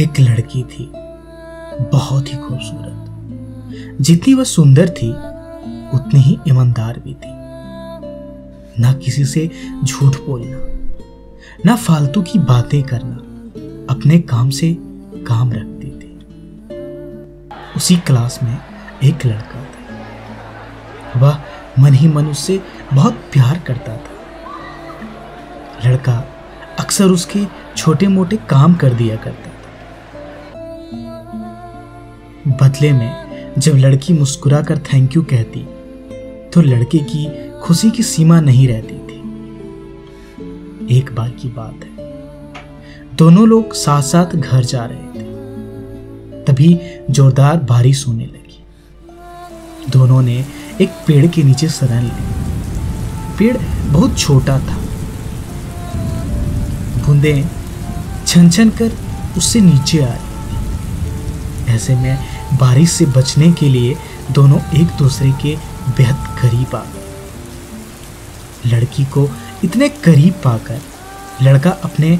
एक लड़की थी। बहुत ही खूबसूरत। जितनी वह सुंदर थी, उतनी ही ईमानदार भी थी। ना किसी से झूठ बोलना, ना फालतू की बातें करना, अपने काम से काम रखती थी। उसी क्लास में एक लड़का था। वह मन ही मन उससे बहुत प्यार करता था। लड़का अक्सर उसके छोटे मोटे काम कर दिया करता बदले में जब लड़की मुस्कुरा कर थैंक यू कहती तो लड़के की खुशी की सीमा नहीं रहती थी। एक बार की बात है। दोनों लोग साथ साथ घर जा रहे थे। तभी जोरदार बारिश होने लगी। दोनों ने एक पेड़ के नीचे शरण ली। पेड़ बहुत छोटा था। बूंदे छन छन कर उससे नीचे आ रही थी। ऐसे में बारिश से बचने के लिए दोनों एक दूसरे के बेहद करीब आ गए। लड़की को इतने करीब पाकर लड़का अपने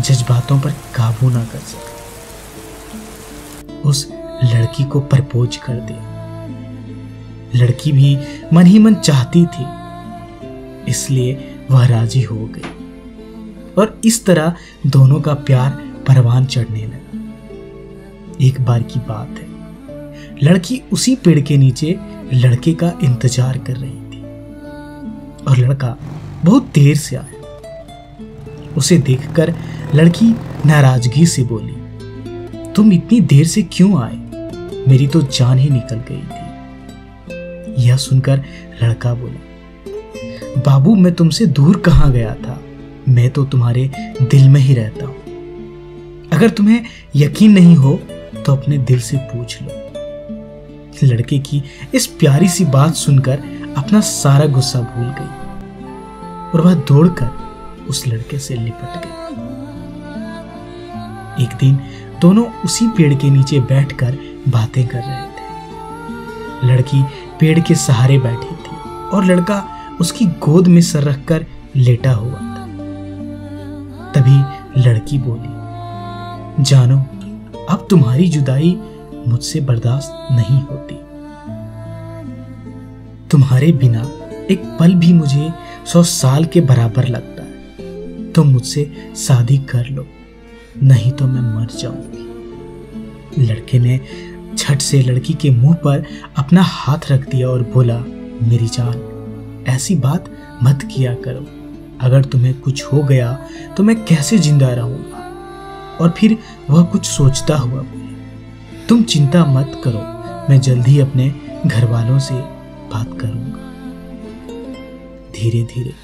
जज्बातों पर काबू ना कर सका। उस लड़की को प्रपोज कर दिया। लड़की भी मन ही मन चाहती थी, इसलिए वह राज़ी हो गई। और इस तरह दोनों का प्यार परवान चढ़ने लगा। एक बार की बात है। लड़की उसी पेड़ के नीचे लड़के का इंतज़ार कर रही थी। और लड़का बहुत देर से आया। उसे देखकर लड़की नाराज़गी से बोली, तुम इतनी देर से क्यों आए? मेरी तो जान ही निकल गई थी। यह सुनकर लड़का बोला, बाबू, मैं तुमसे दूर कहाँ गया था? मैं तो तुम्हारे दिल में ही रहता हूँ। अगर तुम्हें यकीन नहीं हो तो अपने दिल से पूछ लो। लड़के की इस प्यारी सी बात सुनकर अपना सारा गुस्सा भूल गई और वह दौड़कर उस लड़के से लिपट गई। एक दिन दोनों उसी पेड़ के नीचे बैठकर बातें कर रहे थे। लड़की पेड़ के सहारे बैठी थी और लड़का उसकी गोद में सर रखकर लेटा हुआ था। तभी लड़की बोली, जानो, अब तुम्हारी जुदाई मुझसे बर्दाश्त नहीं होती। तुम्हारे बिना एक पल भी मुझे सौ साल के बराबर लगता है। तो मुझसे शादी कर लो, नहीं तो मैं मर जाऊँगी। लड़के ने झट से लड़की के मुँह पर अपना हाथ रख दिया और बोला, मेरी जान, ऐसी बात मत किया करो। अगर तुम्हें कुछ हो गया तो मैं कैसे ज़िंदा रहूँगा? और फिर वह कुछ सोचता हुआ तुम चिंता मत करो, मैं जल्दी अपने घर वालों से बात करूँगा। धीरे धीरे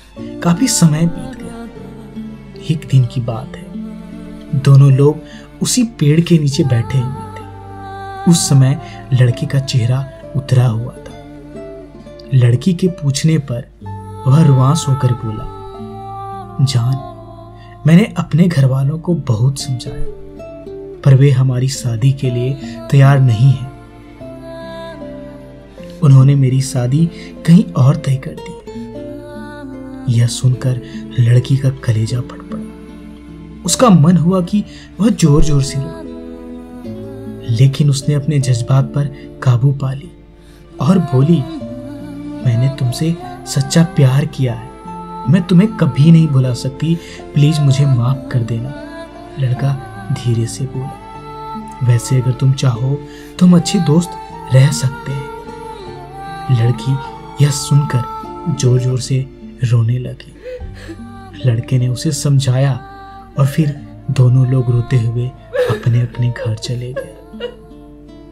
काफ़ी समय बीत गया। एक दिन की बात है। दोनों लोग उसी पेड़ के नीचे बैठे हुए थे। उस समय लड़के का चेहरा उतरा हुआ था। लड़की के पूछने पर वह रुआस होकर बोला, जान, मैंने अपने घर वालों को बहुत समझाया। पर वे हमारी शादी के लिए तैयार नहीं है। उन्होंने मेरी शादी कहीं और तय कर दी। यह सुनकर लड़की का कलेजा फट पड़ा। उसका मन हुआ कि वह ज़ोर ज़ोर से रो लेकिन उसने अपने जज्बात पर काबू पा ली और बोली, मैंने तुमसे सच्चा प्यार किया है। मैं तुम्हें कभी नहीं भुला सकती। प्लीज़ मुझे माफ़ कर देना। लड़का धीरे से बोला, वैसे अगर तुम चाहो तो हम अच्छे दोस्त रह सकते हैं. लड़की यह सुनकर ज़ोर ज़ोर से रोने लगी। लड़के ने उसे समझाया और फिर दोनों लोग रोते हुए अपने अपने घर चले गए।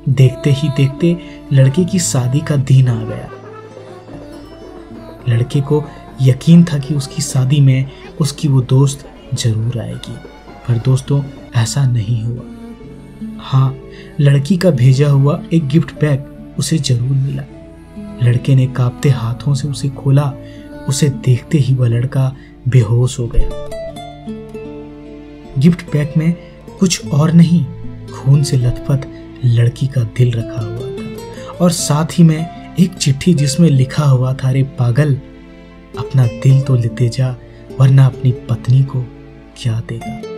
देखते ही देखते लड़के की शादी का दिन आ गया। लड़के को यकीन था कि उसकी शादी में उसकी वो दोस्त ज़रूर आएगी। पर दोस्तों ऐसा नहीं हुआ। हाँ लड़की का भेजा हुआ एक गिफ्ट बैग उसे ज़रूर मिला। लड़के ने कांपते हाथों से उसे खोला। उसे देखते ही वह लड़का बेहोश हो गया। गिफ्ट पैक में कुछ और नहीं, खून से लथपथ लड़की का दिल रखा हुआ था। और साथ ही में एक चिट्ठी जिसमें लिखा हुआ था, अरे पागल, अपना दिल तो लेते जा, वरना अपनी पत्नी को क्या देगा?